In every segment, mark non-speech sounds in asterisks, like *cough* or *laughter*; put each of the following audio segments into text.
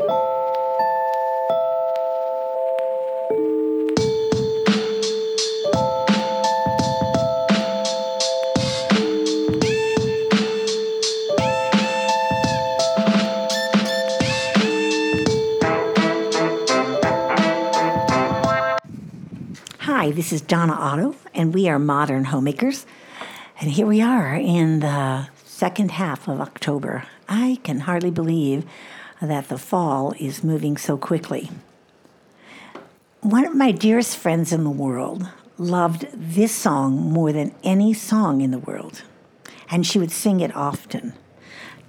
Hi, this is Donna Otto, and we are Modern Homemakers. And here we are in the second half of October. I can hardly believe that the fall is moving so quickly. One of my dearest friends in the world loved this song more than any song in the world, and she would sing it often.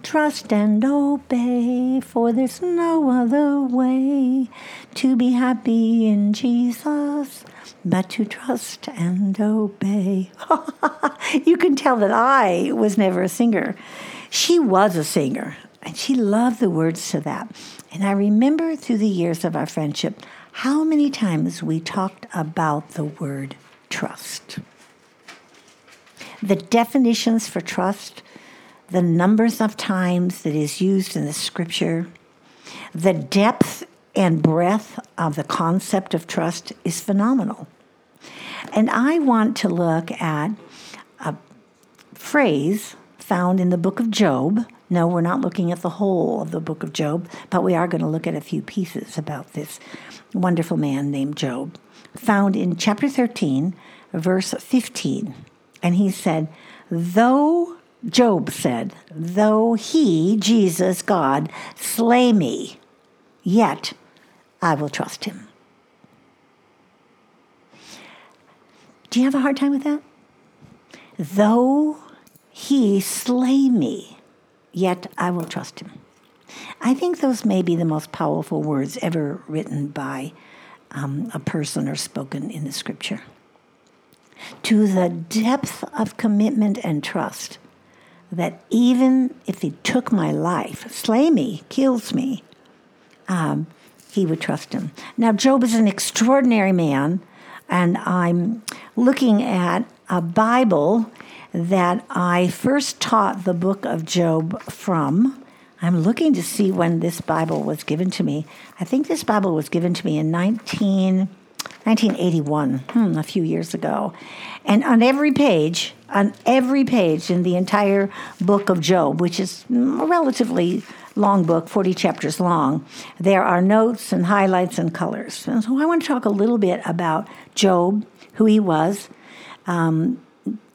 Trust and obey, for there's no other way to be happy in Jesus but to trust and obey. *laughs* you can tell that I was never a singer. She was a singer, and she loved the words to that. And I remember through the years of our friendship how many times we talked about the word trust. The definitions for trust, the numbers of times that is used in the scripture, the depth and breadth of the concept of trust is phenomenal. And I want to look at a phrase found in the book of Job. No, we're not looking at the whole of the book of Job, but we are going to look at a few pieces about this wonderful man named Job, found in chapter 13, verse 15. And he said, Though, Job said, though he, Jesus, God, slay me, yet I will trust him. Do you have a hard time with that? Though he slay me, yet I will trust him. I think those may be the most powerful words ever written by um, a person or spoken in the scripture. To the depth of commitment and trust that even if he took my life, slay me, kills me, um, he would trust him. Now, Job is an extraordinary man, and I'm looking at a Bible that I first taught the book of Job from. I'm looking to see when this Bible was given to me. I think this Bible was given to me in 19, 1981, hmm, a few years ago. And on every page, on every page in the entire book of Job, which is a relatively long book, 40 chapters long, there are notes and highlights and colors. And so I want to talk a little bit about Job, who he was. Um,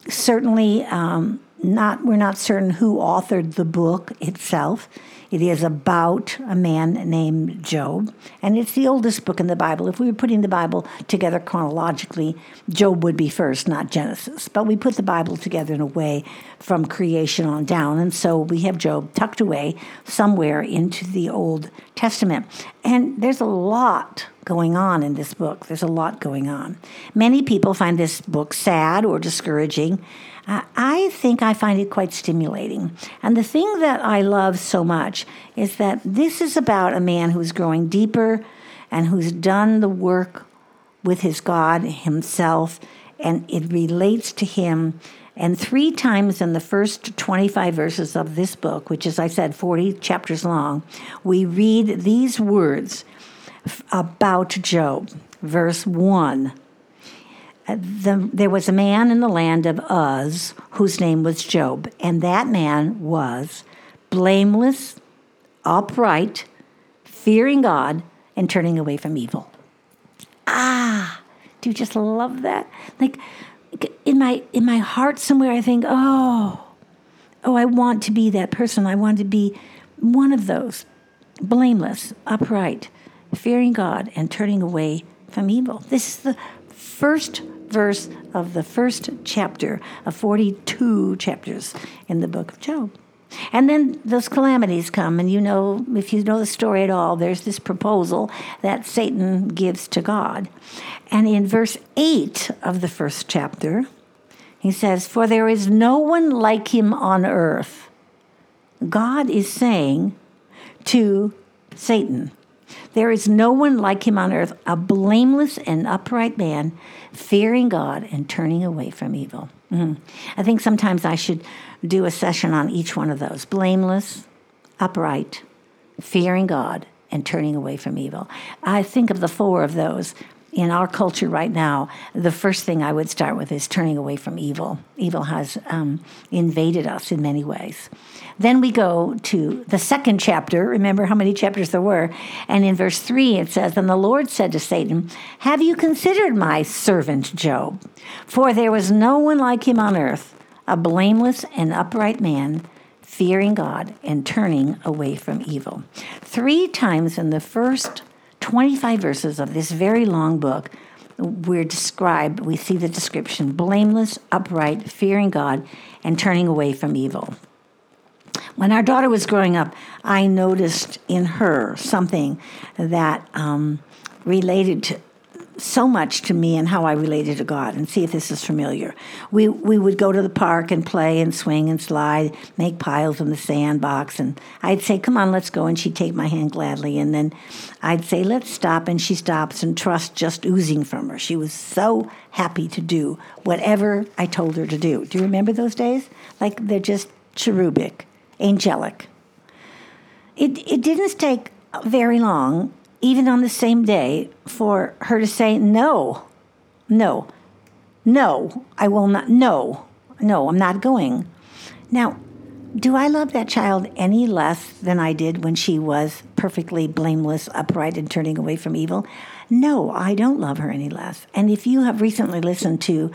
certainly, um, not we're not certain who authored the book itself. It is about a man named Job, and it's the oldest book in the Bible. If we were putting the Bible together chronologically, Job would be first, not Genesis. But we put the Bible together in a way from creation on down, and so we have Job tucked away somewhere into the Old Testament. And there's a lot going on in this book. There's a lot going on. Many people find this book sad or discouraging. Uh, I think I find it quite stimulating. And the thing that I love so much is that this is about a man who's growing deeper and who's done the work with his God himself, and it relates to him. And three times in the first 25 verses of this book, which is, I said, 40 chapters long, we read these words about Job. Verse 1 the, there was a man in the land of Uz whose name was Job, and that man was blameless, upright, fearing God, and turning away from evil. Ah, do you just love that? Like in my in my heart somewhere, I think, oh, oh, I want to be that person. I want to be one of those, blameless, upright, fearing God, and turning away from evil. This is the first verse of the first chapter of 42 chapters in the book of Job. And then those calamities come, and you know, if you know the story at all, there's this proposal that Satan gives to God. And in verse 8 of the first chapter, he says, For there is no one like him on earth. God is saying to Satan, there is no one like him on earth, a blameless and upright man, fearing God and turning away from evil. Mm-hmm. I think sometimes I should do a session on each one of those blameless, upright, fearing God, and turning away from evil. I think of the four of those in our culture right now, the first thing I would start with is turning away from evil. Evil has um, invaded us in many ways. Then we go to the second chapter. Remember how many chapters there were? And in verse 3, it says, And the Lord said to Satan, Have you considered my servant Job? For there was no one like him on earth, a blameless and upright man fearing God and turning away from evil. Three times in the first 25 verses of this very long book, we're described, we see the description blameless, upright, fearing God, and turning away from evil. When our daughter was growing up, I noticed in her something that um, related to, so much to me and how I related to God, and see if this is familiar. We we would go to the park and play and swing and slide, make piles in the sandbox, and I'd say, "Come on, let's go," and she'd take my hand gladly, and then I'd say, "Let's stop," and she stops, and trust just oozing from her. She was so happy to do whatever I told her to do. Do you remember those days? Like they're just cherubic, angelic. It it didn't take very long even on the same day, for her to say, No, no, no, I will not, no, no, I'm not going. Now, do I love that child any less than I did when she was perfectly blameless, upright, and turning away from evil? No, I don't love her any less. And if you have recently listened to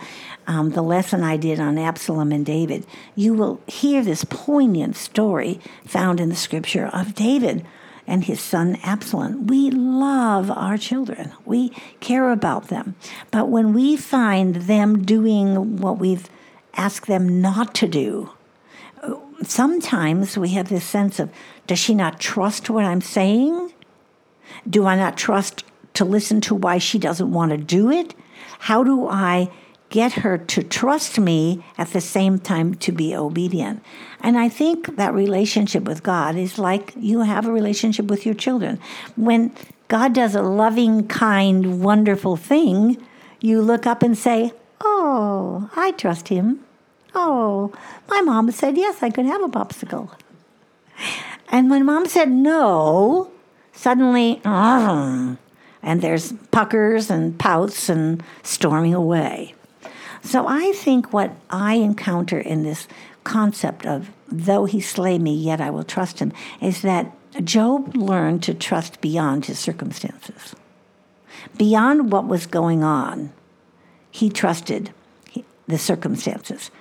um, the lesson I did on Absalom and David, you will hear this poignant story found in the scripture of David and his son Absalom. We love our children, we care about them. But when we find them doing what we've asked them not to do, sometimes we have this sense of does she not trust what I'm saying? Do I not trust to listen to why she doesn't want to do it? How do I get her to trust me at the same time to be obedient. And I think that relationship with God is like you have a relationship with your children. When God does a loving, kind, wonderful thing, you look up and say, Oh, I trust him. Oh, my mom said yes, I could have a popsicle. And when mom said no, suddenly, mm. And there's puckers and pouts and storming away. So I think what I encounter in this concept of though he slay me, yet I will trust him, is that Job learned to trust beyond his circumstances. Beyond what was going on, he trusted the circumstances.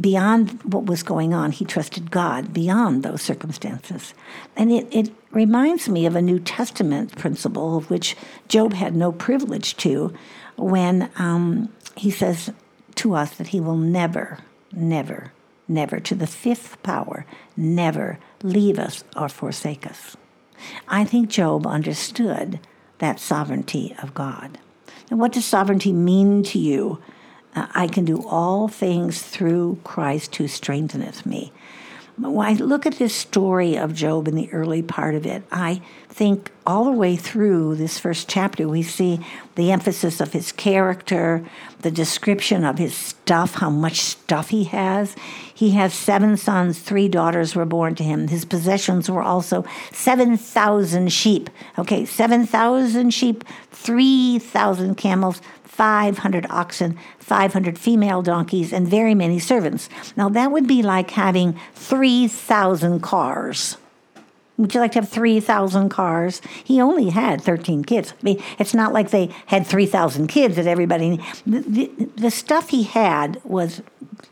Beyond what was going on, he trusted God beyond those circumstances. And it, it reminds me of a New Testament principle of which Job had no privilege to when um, he says, to us that he will never, never, never, to the fifth power, never leave us or forsake us. I think Job understood that sovereignty of God. And what does sovereignty mean to you? I can do all things through Christ who strengtheneth me. When I look at this story of Job in the early part of it, I think all the way through this first chapter, we see the emphasis of his character, the description of his stuff, how much stuff he has. He has seven sons, three daughters were born to him. His possessions were also 7,000 sheep. Okay, 7,000 sheep, 3,000 camels, 500 oxen, 500 female donkeys, and very many servants. Now, that would be like having 3,000 cars. Would you like to have 3,000 cars? He only had 13 kids. I mean, it's not like they had 3,000 kids that everybody. The, the, the stuff he had was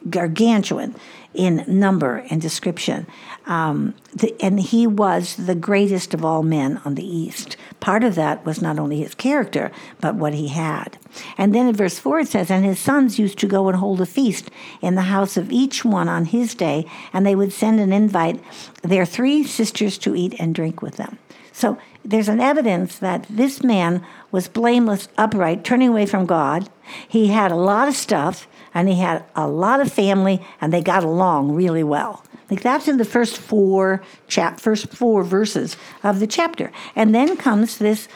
gargantuan in number and description. Um, the, and he was the greatest of all men on the East. Part of that was not only his character, but what he had. And then in verse 4 it says, And his sons used to go and hold a feast in the house of each one on his day, and they would send and invite their three sisters to eat and drink with them. So there's an evidence that this man was blameless, upright, turning away from God. He had a lot of stuff and he had a lot of family, and they got along really well. Like that's in the first four chap, first four verses of the chapter, and then comes this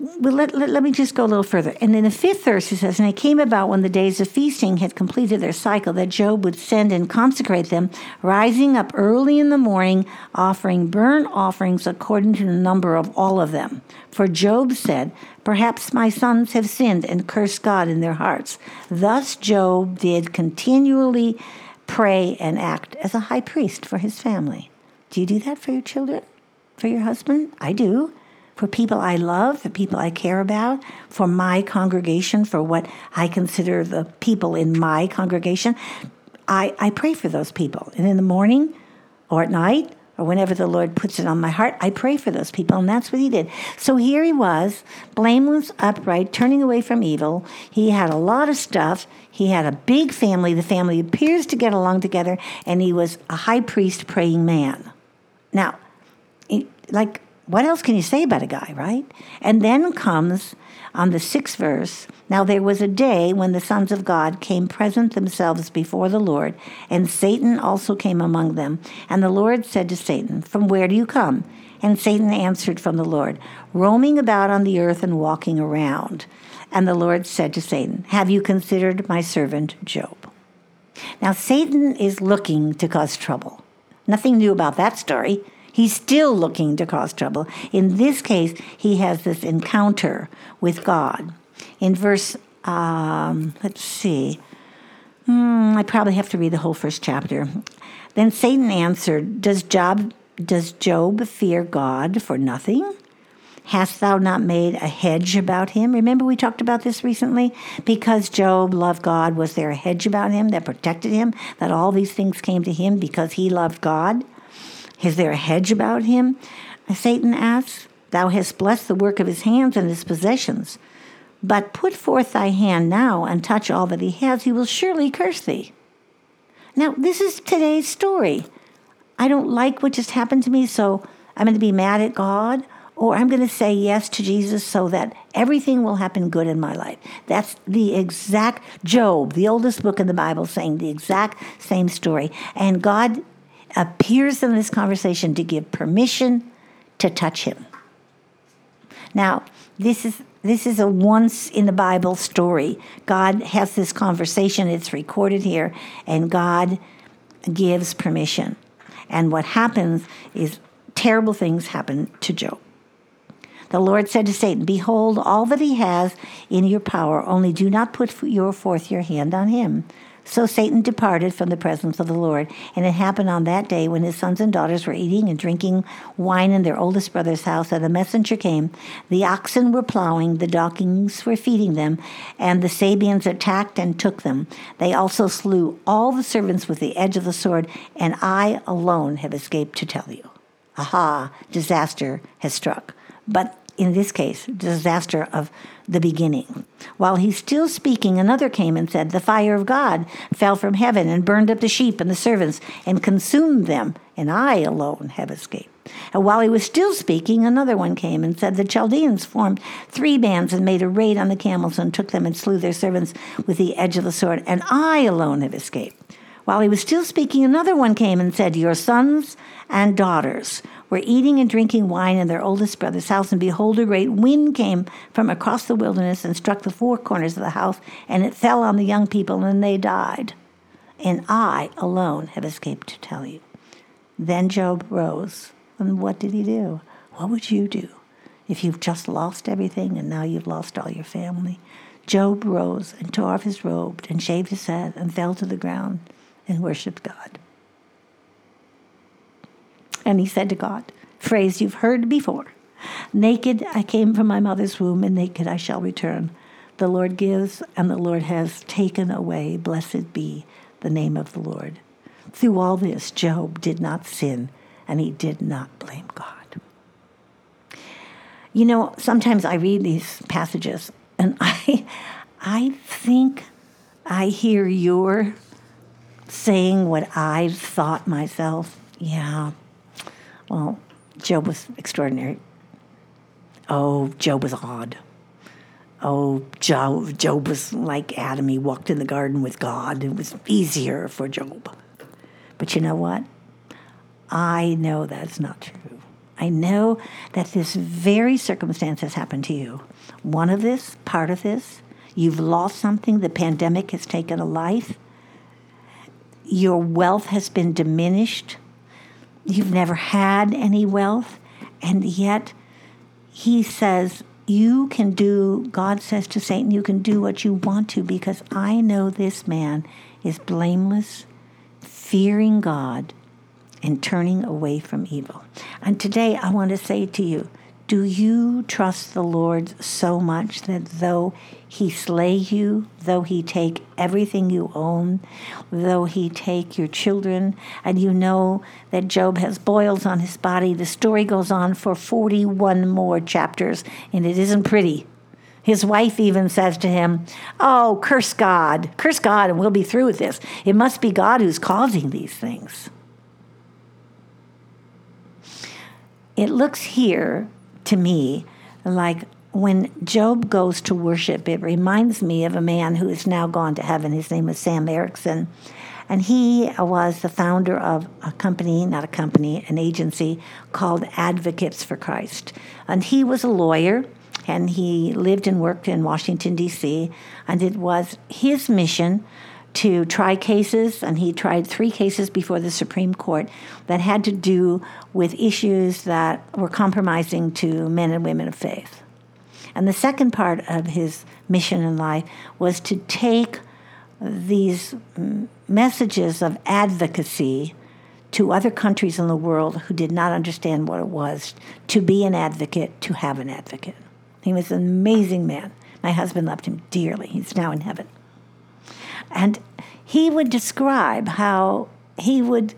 well, let, let, let, me just go a little further. And then the fifth verse, says, And it came about when the days of feasting had completed their cycle that Job would send and consecrate them, rising up early in the morning, offering burnt offerings according to the number of all of them. For Job said, Perhaps my sons have sinned and cursed God in their hearts. Thus Job did continually pray and act as a high priest for his family. Do you do that for your children? For your husband? I do for people I love, for people I care about, for my congregation, for what I consider the people in my congregation. I, I pray for those people. And in the morning or at night, or whenever the Lord puts it on my heart, I pray for those people. And that's what he did. So here he was, blameless, upright, turning away from evil. He had a lot of stuff. He had a big family. The family appears to get along together. And he was a high priest praying man. Now, like what else can you say about a guy, right? And then comes on the sixth verse Now there was a day when the sons of God came present themselves before the Lord, and Satan also came among them. And the Lord said to Satan, From where do you come? And Satan answered from the Lord, Roaming about on the earth and walking around. And the Lord said to Satan, Have you considered my servant Job? Now, Satan is looking to cause trouble. Nothing new about that story. He's still looking to cause trouble. In this case, he has this encounter with God. In verse, um, let's see, hmm, I probably have to read the whole first chapter. Then Satan answered, Does Job, does Job fear God for nothing? Hast thou not made a hedge about him? Remember, we talked about this recently? Because Job loved God, was there a hedge about him that protected him, that all these things came to him because he loved God? Is there a hedge about him? Satan asks. Thou hast blessed the work of his hands and his possessions. But put forth thy hand now and touch all that he has, he will surely curse thee. Now, this is today's story. I don't like what just happened to me, so I'm going to be mad at God, or I'm going to say yes to Jesus so that everything will happen good in my life. That's the exact Job, the oldest book in the Bible, saying the exact same story. And God appears in this conversation to give permission to touch him. Now, this is this is a once in the Bible story. God has this conversation, it's recorded here, and God gives permission. And what happens is terrible things happen to Job. The Lord said to Satan, Behold, all that he has in your power, only do not put your forth your hand on him. So Satan departed from the presence of the Lord. And it happened on that day when his sons and daughters were eating and drinking wine in their oldest brother's house that a messenger came. The oxen were plowing, the donkeys were feeding them, and the Sabeans attacked and took them. They also slew all the servants with the edge of the sword, and I alone have escaped to tell you. Aha, disaster has struck. But in this case, disaster of the beginning. While he's still speaking, another came and said, The fire of God fell from heaven and burned up the sheep and the servants and consumed them, and I alone have escaped. And while he was still speaking, another one came and said, The Chaldeans formed three bands and made a raid on the camels and took them and slew their servants with the edge of the sword, and I alone have escaped. While he was still speaking, another one came and said, Your sons and daughters were eating and drinking wine in their oldest brother's house, and behold, a great wind came from across the wilderness and struck the four corners of the house, and it fell on the young people, and they died. And I alone have escaped to tell you. Then Job rose. And what did he do? What would you do if you've just lost everything and now you've lost all your family? Job rose and tore off his robe and shaved his head and fell to the ground and worshiped God. And he said to God, phrase you've heard before Naked I came from my mother's womb, and naked I shall return. The Lord gives, and the Lord has taken away. Blessed be the name of the Lord. Through all this, Job did not sin, and he did not blame God. You know, sometimes I read these passages, and *laughs* I, I think I hear your saying what I've thought myself. Yeah, well, Job was extraordinary. Oh, Job was odd. Oh, Job, Job was like Adam. He walked in the garden with God. It was easier for Job. But you know what? I know that's not true. I know that this very circumstance has happened to you. One of this, part of this, you've lost something, the pandemic has taken a life, your wealth has been diminished, you've never had any wealth, and yet he says, You can do, God says to Satan, you can do what you want to because I know this man is blameless, fearing God, and turning away from evil. And today I want to say to you, do you trust the Lord so much that though he slay you, though he take everything you own, though he take your children, and you know that Job has boils on his body, the story goes on for 41 more chapters, and it isn't pretty. His wife even says to him, Oh, curse God, curse God, and we'll be through with this. It must be God who's causing these things. It looks here to me like when Job goes to worship, it reminds me of a man who is now gone to heaven. His name was Sam Ericsson. And he was the founder of a company, not a company, an agency called Advocates for Christ. And he was a lawyer and he lived and worked in Washington, D.C. And it was his mission to try cases, and he tried three cases before the Supreme Court that had to do with issues that were compromising to men and women of faith. And the second part of his mission in life was to take these messages of advocacy to other countries in the world who did not understand what it was to be an advocate, to have an advocate. He was an amazing man. My husband loved him dearly. He's now in heaven. And he would describe how he would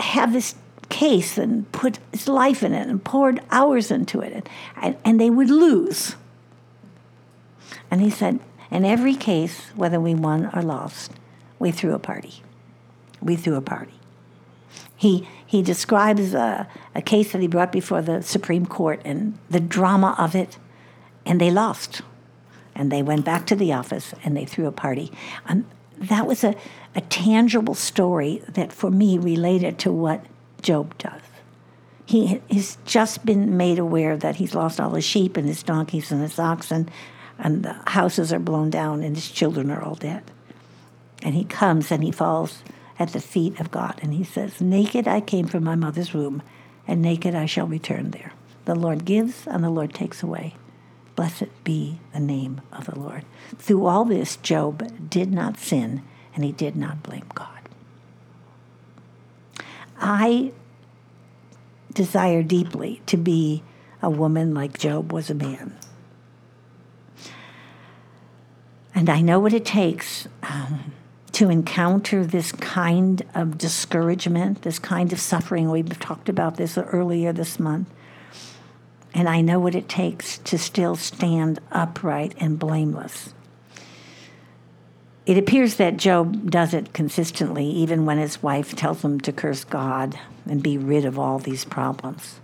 have this case and put his life in it and poured hours into it, and, and they would lose. And he said, in every case, whether we won or lost, we threw a party. We threw a party. He, he describes a, a case that he brought before the Supreme Court and the drama of it, and they lost. And they went back to the office and they threw a party. And that was a, a tangible story that for me related to what Job does. He has just been made aware that he's lost all his sheep and his donkeys and his oxen, and the houses are blown down and his children are all dead. And he comes and he falls at the feet of God and he says, Naked I came from my mother's womb, and naked I shall return there. The Lord gives and the Lord takes away. Blessed be the name of the Lord. Through all this, Job did not sin and he did not blame God. I desire deeply to be a woman like Job was a man. And I know what it takes um, to encounter this kind of discouragement, this kind of suffering. We've talked about this earlier this month. And I know what it takes to still stand upright and blameless. It appears that Job does it consistently, even when his wife tells him to curse God and be rid of all these problems.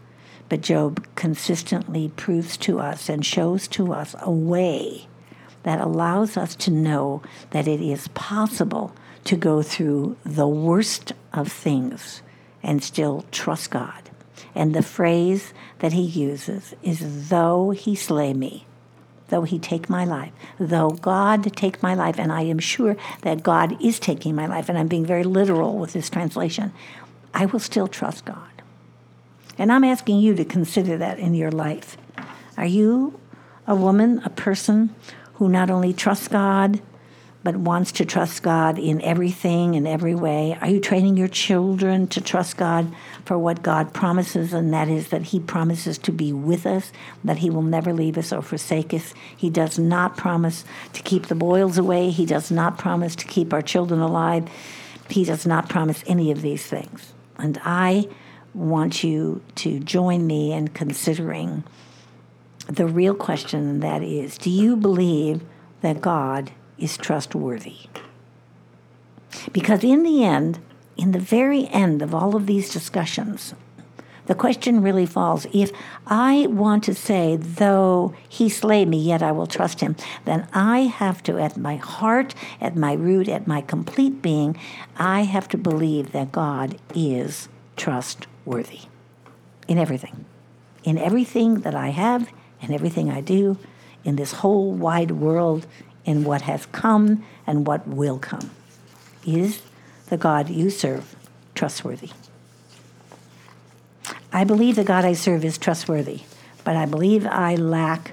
But Job consistently proves to us and shows to us a way that allows us to know that it is possible to go through the worst of things and still trust God and the phrase that he uses is, though he slay me, though he take my life, though God take my life, and I am sure that God is taking my life, and I'm being very literal with this translation, I will still trust God. And I'm asking you to consider that in your life. Are you a woman, a person who not only trusts God, but wants to trust God in everything, and every way? Are you training your children to trust God for what God promises, and that is that He promises to be with us, that He will never leave us or forsake us? He does not promise to keep the boils away, He does not promise to keep our children alive, He does not promise any of these things. And I want you to join me in considering the real question, that is do you believe that God is trustworthy. Because in the end, in the very end of all of these discussions, the question really falls if I want to say, though he slay me, yet I will trust him, then I have to, at my heart, at my root, at my complete being, I have to believe that God is trustworthy. in everything, in everything that I have and everything I do, in this whole wide world, in what has come and what will come. Is the God you serve trustworthy? I believe the God I serve is trustworthy, but I believe I lack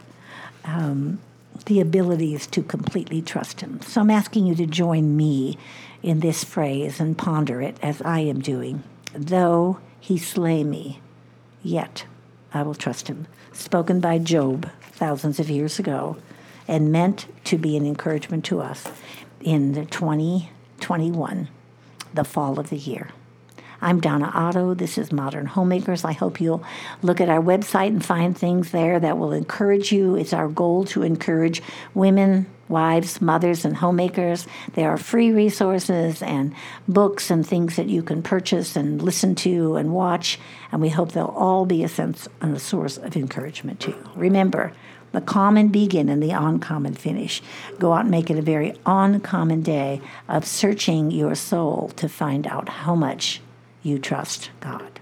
um, the abilities to completely trust Him. So I'm asking you to join me in this phrase and ponder it as I am doing. Though He slay me, yet I will trust Him. Spoken by Job thousands of years ago and meant to be an encouragement to us in the 2021, the fall of the year. I'm Donna Otto. This is Modern Homemakers. I hope you'll look at our website and find things there that will encourage you. It's our goal to encourage women, wives, mothers, and homemakers. There are free resources and books and things that you can purchase and listen to and watch, and we hope they'll all be a sense and a source of encouragement to you. Remember, the common begin and the uncommon finish. Go out and make it a very uncommon day of searching your soul to find out how much you trust God.